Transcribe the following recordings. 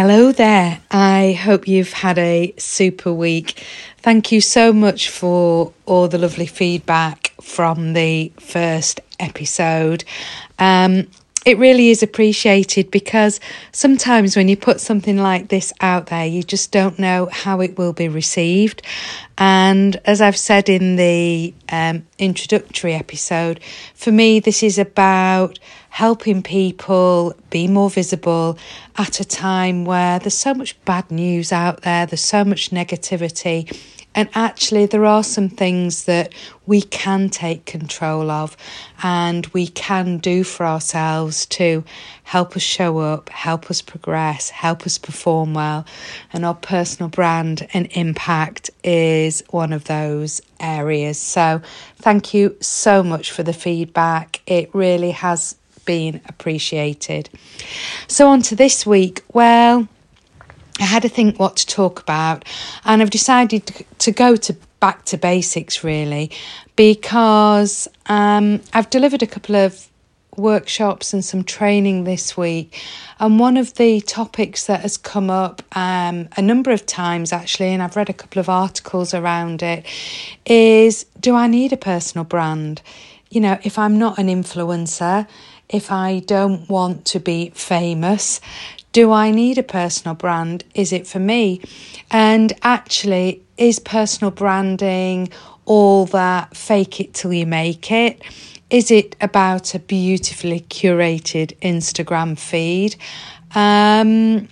Hello there. I hope you've had a super week. Thank you so much for all the lovely feedback from the first episode. Um, it really is appreciated because sometimes when you put something like this out there, you just don't know how it will be received. And as I've said in the um, introductory episode, for me, this is about helping people be more visible at a time where there's so much bad news out there, there's so much negativity. And actually, there are some things that we can take control of and we can do for ourselves to help us show up, help us progress, help us perform well. And our personal brand and impact is one of those areas. So, thank you so much for the feedback. It really has been appreciated. So, on to this week. Well, I had to think what to talk about, and I've decided to go to back to basics really because um, I've delivered a couple of workshops and some training this week. And one of the topics that has come up um, a number of times actually, and I've read a couple of articles around it, is do I need a personal brand? You know, if I'm not an influencer, if I don't want to be famous, do I need a personal brand? Is it for me? And actually, is personal branding all that fake it till you make it? Is it about a beautifully curated Instagram feed? Um,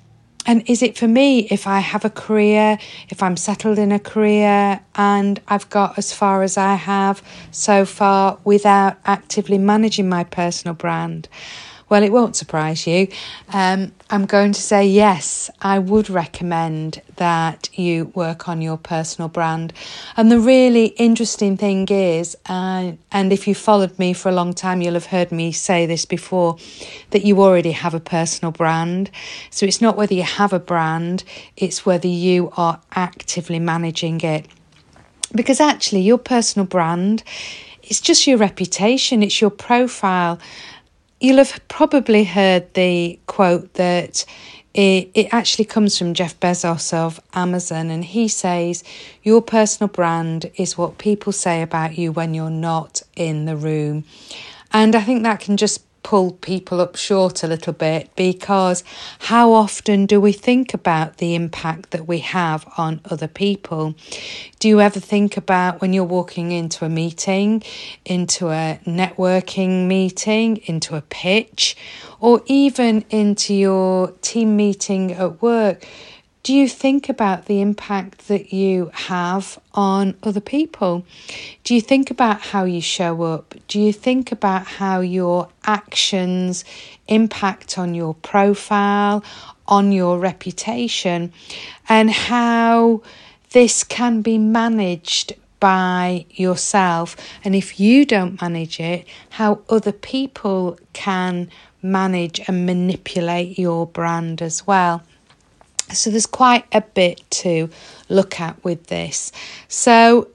and is it for me if I have a career, if I'm settled in a career and I've got as far as I have so far without actively managing my personal brand? Well, it won't surprise you. Um, I'm going to say yes, I would recommend that you work on your personal brand. And the really interesting thing is, uh, and if you followed me for a long time, you'll have heard me say this before, that you already have a personal brand. So it's not whether you have a brand, it's whether you are actively managing it. Because actually, your personal brand, it's just your reputation, it's your profile. You'll have probably heard the quote that it, it actually comes from Jeff Bezos of Amazon, and he says, Your personal brand is what people say about you when you're not in the room. And I think that can just pull people up short a little bit because how often do we think about the impact that we have on other people? Do you ever think about when you're walking into a meeting, into a networking meeting, into a pitch, or even into your team meeting at work? Do you think about the impact that you have on other people? Do you think about how you show up? Do you think about how your actions impact on your profile, on your reputation, and how this can be managed by yourself? And if you don't manage it, how other people can manage and manipulate your brand as well. So there's quite a bit to look at with this. So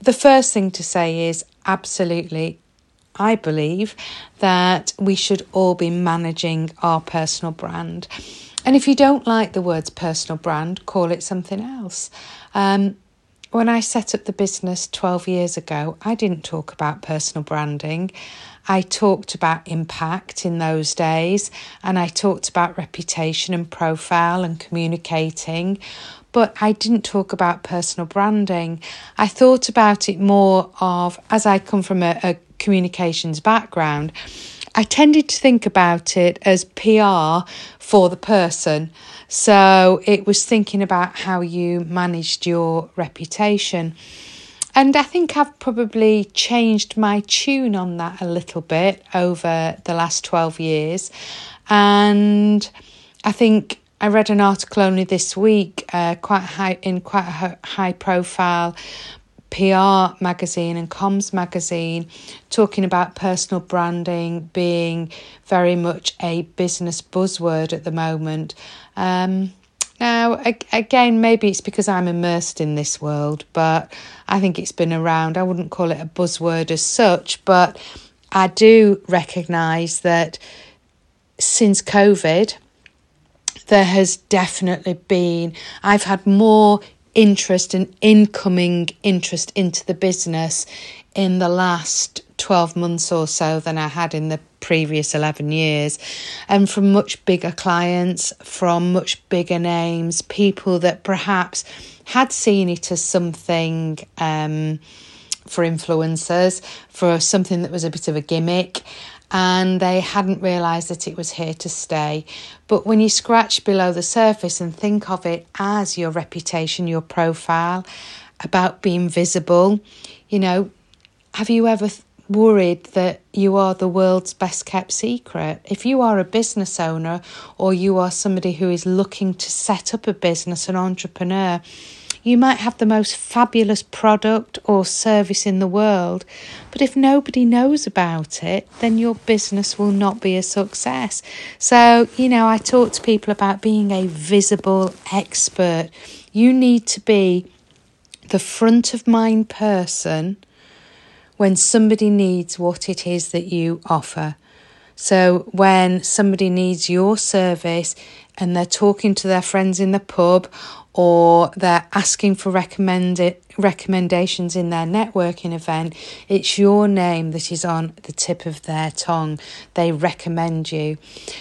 the first thing to say is absolutely, I believe that we should all be managing our personal brand. And if you don't like the words personal brand, call it something else. Um, when I set up the business 12 years ago, I didn't talk about personal branding. I talked about impact in those days and I talked about reputation and profile and communicating, but I didn't talk about personal branding. I thought about it more of, as I come from a, a communications background, I tended to think about it as PR for the person. So it was thinking about how you managed your reputation. And I think I've probably changed my tune on that a little bit over the last 12 years. And I think I read an article only this week, uh, quite high in quite a high profile PR magazine and comms magazine, talking about personal branding being very much a business buzzword at the moment. Um, now, again, maybe it's because I'm immersed in this world, but I think it's been around. I wouldn't call it a buzzword as such, but I do recognise that since COVID, there has definitely been, I've had more interest and incoming interest into the business in the last 12 months or so than I had in the previous 11 years. And from much bigger clients, from much bigger names, people that perhaps had seen it as something um, for influencers, for something that was a bit of a gimmick and they hadn't realised that it was here to stay. But when you scratch below the surface and think of it as your reputation, your profile, about being visible, you know, have you ever worried that you are the world's best kept secret? If you are a business owner or you are somebody who is looking to set up a business, an entrepreneur, you might have the most fabulous product or service in the world, but if nobody knows about it, then your business will not be a success. So, you know, I talk to people about being a visible expert. You need to be the front of mind person when somebody needs what it is that you offer. So, when somebody needs your service and they're talking to their friends in the pub or they're asking for recommended recommendations in their networking event, it's your name that is on the tip of their tongue. They recommend you.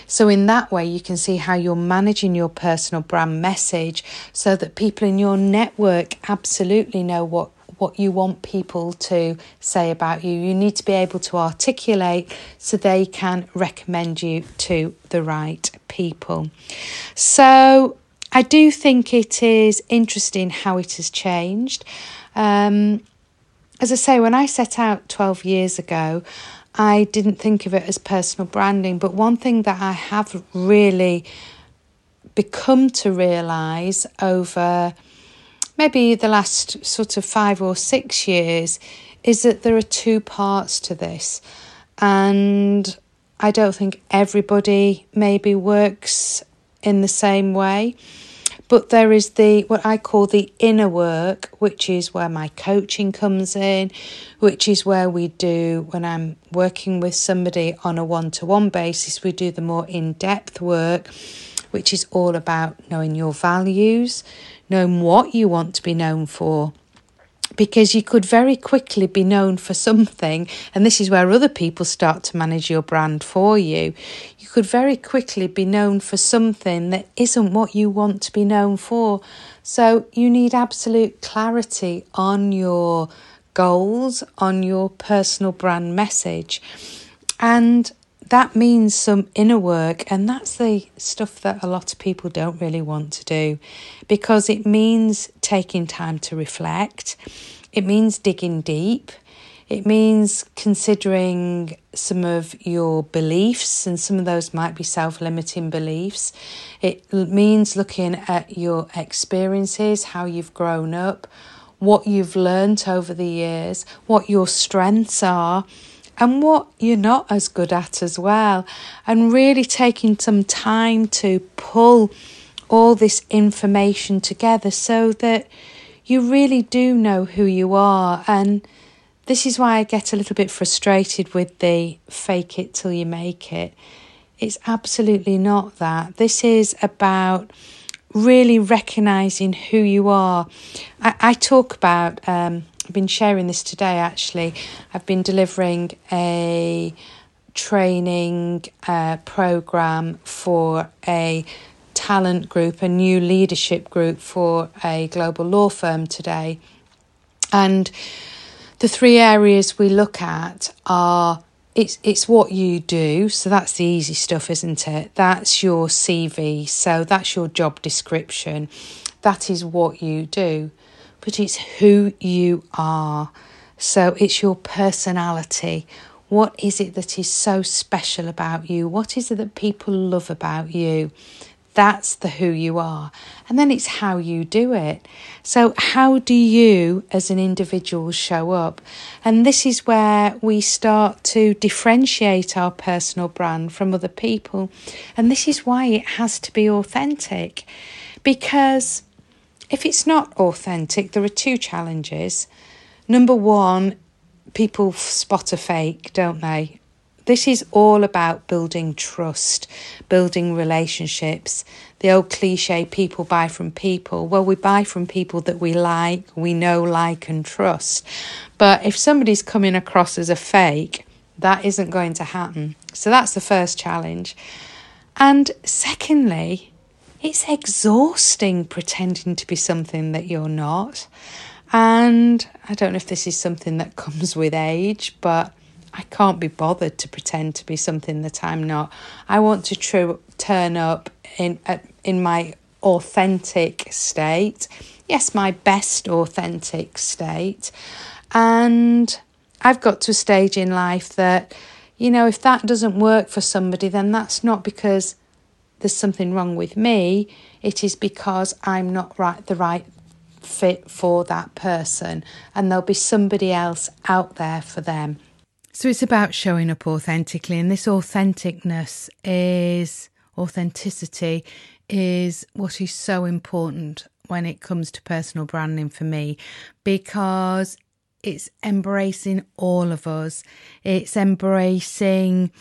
So, in that way, you can see how you're managing your personal brand message so that people in your network absolutely know what what you want people to say about you. You need to be able to articulate so they can recommend you to the right people. So, I do think it is interesting how it has changed. Um, as I say, when I set out 12 years ago, I didn't think of it as personal branding, but one thing that I have really become to realise over maybe the last sort of five or six years is that there are two parts to this. And I don't think everybody maybe works in the same way. But there is the what I call the inner work, which is where my coaching comes in, which is where we do when I'm working with somebody on a one to one basis, we do the more in depth work, which is all about knowing your values, knowing what you want to be known for because you could very quickly be known for something, and this is where other people start to manage your brand for you. You could very quickly be known for something that isn't what you want to be known for. So, you need absolute clarity on your goals, on your personal brand message. And that means some inner work, and that's the stuff that a lot of people don't really want to do because it means taking time to reflect, it means digging deep, it means considering some of your beliefs, and some of those might be self limiting beliefs. It means looking at your experiences, how you've grown up, what you've learnt over the years, what your strengths are and what you're not as good at as well. And really taking some time to pull all this information together so that you really do know who you are. And this is why I get a little bit frustrated with the fake it till you make it. It's absolutely not that. This is about really recognizing who you are. I, I talk about um, I've been sharing this today actually. I've been delivering a training uh, program for a talent group, a new leadership group for a global law firm today. And the three areas we look at are it's it's what you do. So that's the easy stuff isn't it? That's your cv so that's your job description. That is what you do but it's who you are. So it's your personality. What is it that is so special about you? What is it that people love about you? That's the who you are. And then it's how you do it. So, how do you as an individual show up? And this is where we start to differentiate our personal brand from other people. And this is why it has to be authentic. Because if it's not authentic, there are two challenges. Number one, people spot a fake, don't they? This is all about building trust, building relationships. The old cliche people buy from people. Well, we buy from people that we like, we know, like, and trust. But if somebody's coming across as a fake, that isn't going to happen. So that's the first challenge. And secondly, it's exhausting pretending to be something that you're not. And I don't know if this is something that comes with age, but I can't be bothered to pretend to be something that I'm not. I want to tr- turn up in uh, in my authentic state. Yes, my best authentic state. And I've got to a stage in life that, you know, if that doesn't work for somebody, then that's not because there's something wrong with me. It is because I'm not right the right fit for that person and there'll be somebody else out there for them. So it's about showing up authentically, and this authenticness is authenticity is what is so important when it comes to personal branding for me because it's embracing all of us. It's embracing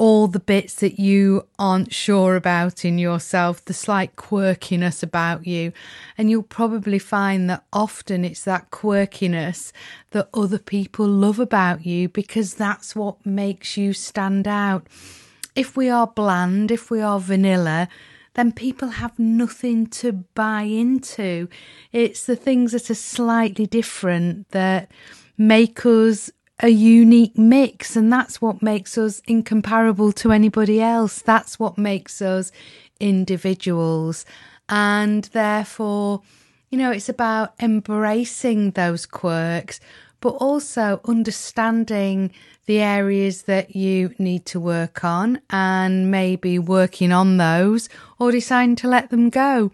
all the bits that you aren't sure about in yourself, the slight quirkiness about you. And you'll probably find that often it's that quirkiness that other people love about you because that's what makes you stand out. If we are bland, if we are vanilla, then people have nothing to buy into. It's the things that are slightly different that make us a unique mix, and that's what makes us incomparable to anybody else. That's what makes us individuals, and therefore, you know, it's about embracing those quirks, but also understanding the areas that you need to work on and maybe working on those or deciding to let them go.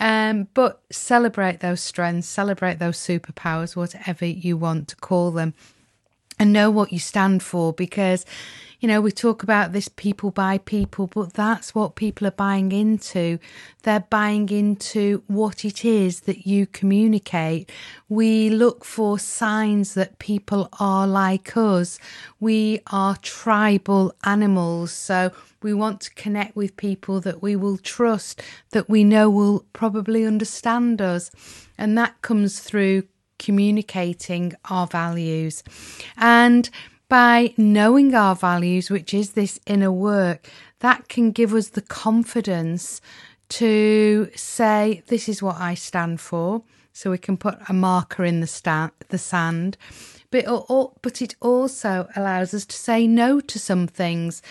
Um, but celebrate those strengths, celebrate those superpowers, whatever you want to call them and know what you stand for because you know, we talk about this people buy people, but that's what people are buying into. They're buying into what it is that you communicate. We look for signs that people are like us. We are tribal animals. So we want to connect with people that we will trust, that we know will probably understand us. And that comes through communicating our values. And by knowing our values, which is this inner work, that can give us the confidence to say, This is what I stand for. So we can put a marker in the, sta- the sand. But, but it also allows us to say no to some things.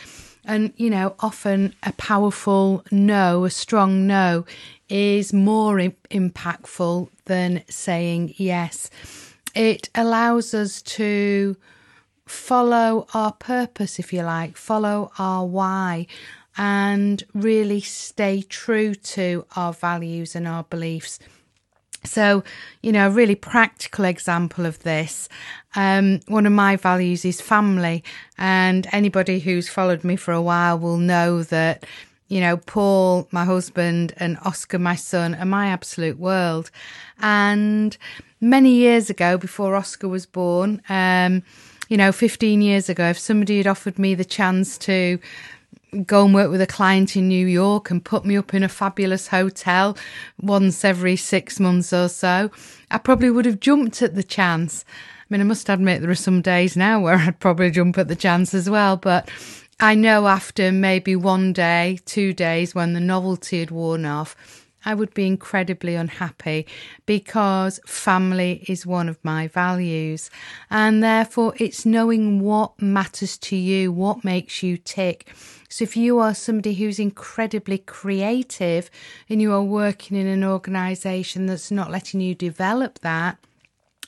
And, you know, often a powerful no, a strong no, is more impactful than saying yes. It allows us to follow our purpose, if you like, follow our why, and really stay true to our values and our beliefs. So, you know, a really practical example of this. Um, one of my values is family, and anybody who's followed me for a while will know that you know, Paul, my husband, and Oscar, my son, are my absolute world. And many years ago, before Oscar was born, um, you know, 15 years ago, if somebody had offered me the chance to go and work with a client in New York and put me up in a fabulous hotel once every six months or so, I probably would have jumped at the chance. I mean, I must admit, there are some days now where I'd probably jump at the chance as well, but I know after maybe one day, two days, when the novelty had worn off, I would be incredibly unhappy because family is one of my values. And therefore, it's knowing what matters to you, what makes you tick. So, if you are somebody who's incredibly creative and you are working in an organization that's not letting you develop that,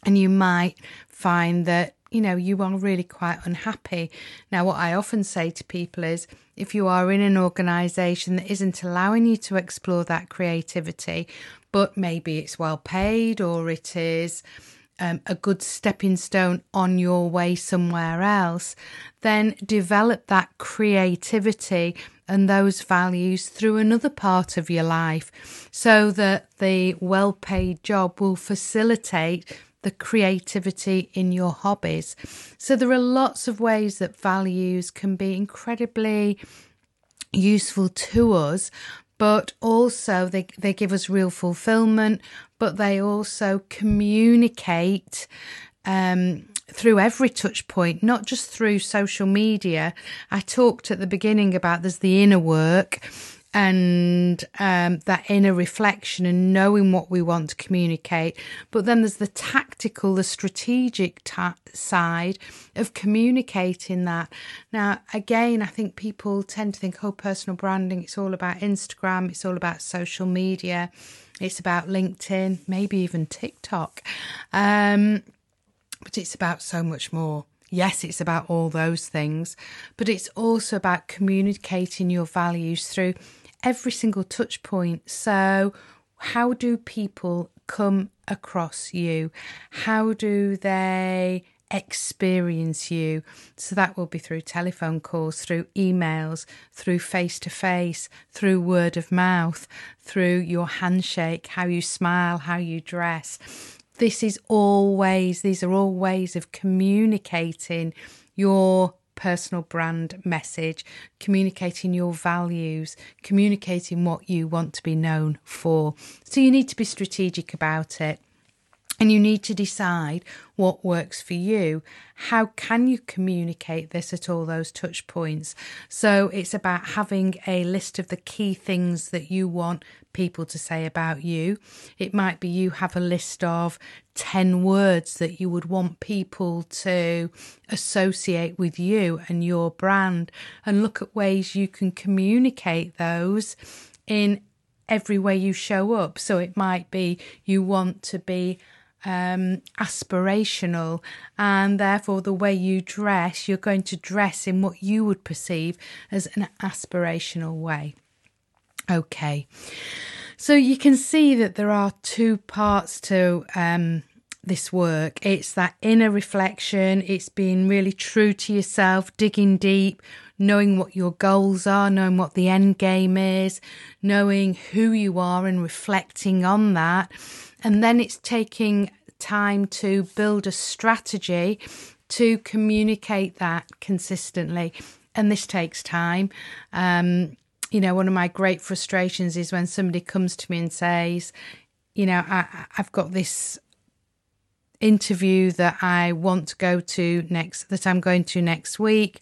and you might find that you know, you are really quite unhappy. Now, what I often say to people is if you are in an organization that isn't allowing you to explore that creativity, but maybe it's well paid or it is um, a good stepping stone on your way somewhere else, then develop that creativity and those values through another part of your life so that the well paid job will facilitate the creativity in your hobbies. So there are lots of ways that values can be incredibly useful to us, but also they, they give us real fulfillment, but they also communicate um, through every touch point, not just through social media. I talked at the beginning about there's the inner work and um, that inner reflection and knowing what we want to communicate. But then there's the tactical, the strategic ta- side of communicating that. Now, again, I think people tend to think, oh, personal branding, it's all about Instagram, it's all about social media, it's about LinkedIn, maybe even TikTok. Um, but it's about so much more. Yes, it's about all those things, but it's also about communicating your values through every single touch point. So, how do people come across you? How do they experience you? So, that will be through telephone calls, through emails, through face to face, through word of mouth, through your handshake, how you smile, how you dress. This is all ways, these are all ways of communicating your personal brand message, communicating your values, communicating what you want to be known for. So you need to be strategic about it. And you need to decide what works for you. How can you communicate this at all those touch points? So it's about having a list of the key things that you want people to say about you. It might be you have a list of 10 words that you would want people to associate with you and your brand, and look at ways you can communicate those in every way you show up. So it might be you want to be um, aspirational, and therefore the way you dress, you're going to dress in what you would perceive as an aspirational way. Okay, so you can see that there are two parts to um, this work. It's that inner reflection, it's being really true to yourself, digging deep, knowing what your goals are, knowing what the end game is, knowing who you are and reflecting on that. And then it's taking time to build a strategy to communicate that consistently. And this takes time. Um, you know, one of my great frustrations is when somebody comes to me and says, you know, I, I've got this interview that I want to go to next, that I'm going to next week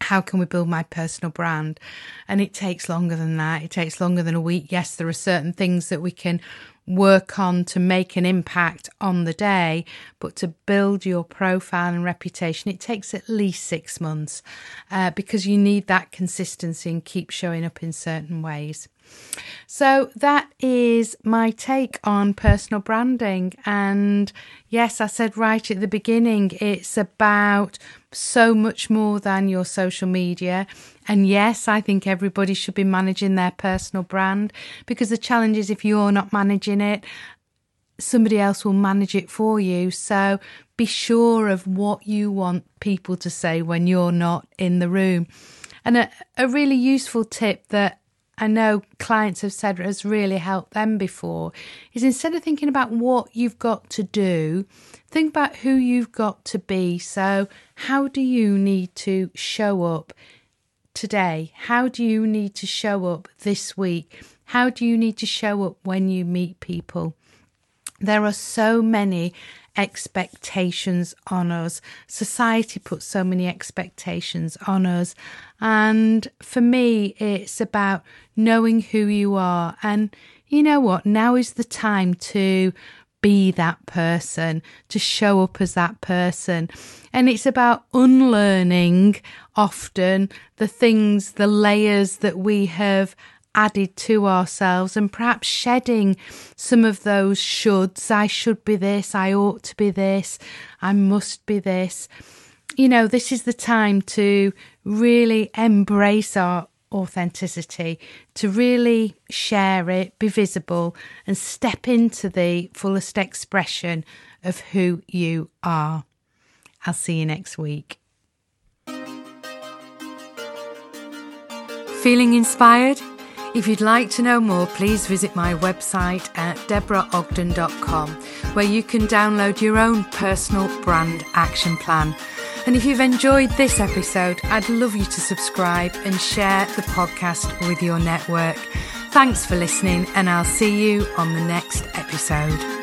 how can we build my personal brand? And it takes longer than that. It takes longer than a week. Yes, there are certain things that we can work on to make an impact on the day, but to build your profile and reputation, it takes at least six months uh, because you need that consistency and keep showing up in certain ways. So that is my take on personal branding. And yes, I said right at the beginning, it's about so much more than your social media. And yes, I think everybody should be managing their personal brand because the challenge is if you're not managing it, somebody else will manage it for you. So be sure of what you want people to say when you're not in the room. And a, a really useful tip that I know clients have said has really helped them before is instead of thinking about what you've got to do, think about who you've got to be. So, how do you need to show up today? How do you need to show up this week? How do you need to show up when you meet people? There are so many expectations on us. Society puts so many expectations on us. And for me, it's about knowing who you are. And you know what? Now is the time to be that person, to show up as that person. And it's about unlearning often the things, the layers that we have added to ourselves and perhaps shedding some of those shoulds. I should be this, I ought to be this, I must be this. You know, this is the time to really embrace our authenticity, to really share it, be visible, and step into the fullest expression of who you are. I'll see you next week. Feeling inspired? If you'd like to know more, please visit my website at deborahogden.com, where you can download your own personal brand action plan. And if you've enjoyed this episode, I'd love you to subscribe and share the podcast with your network. Thanks for listening, and I'll see you on the next episode.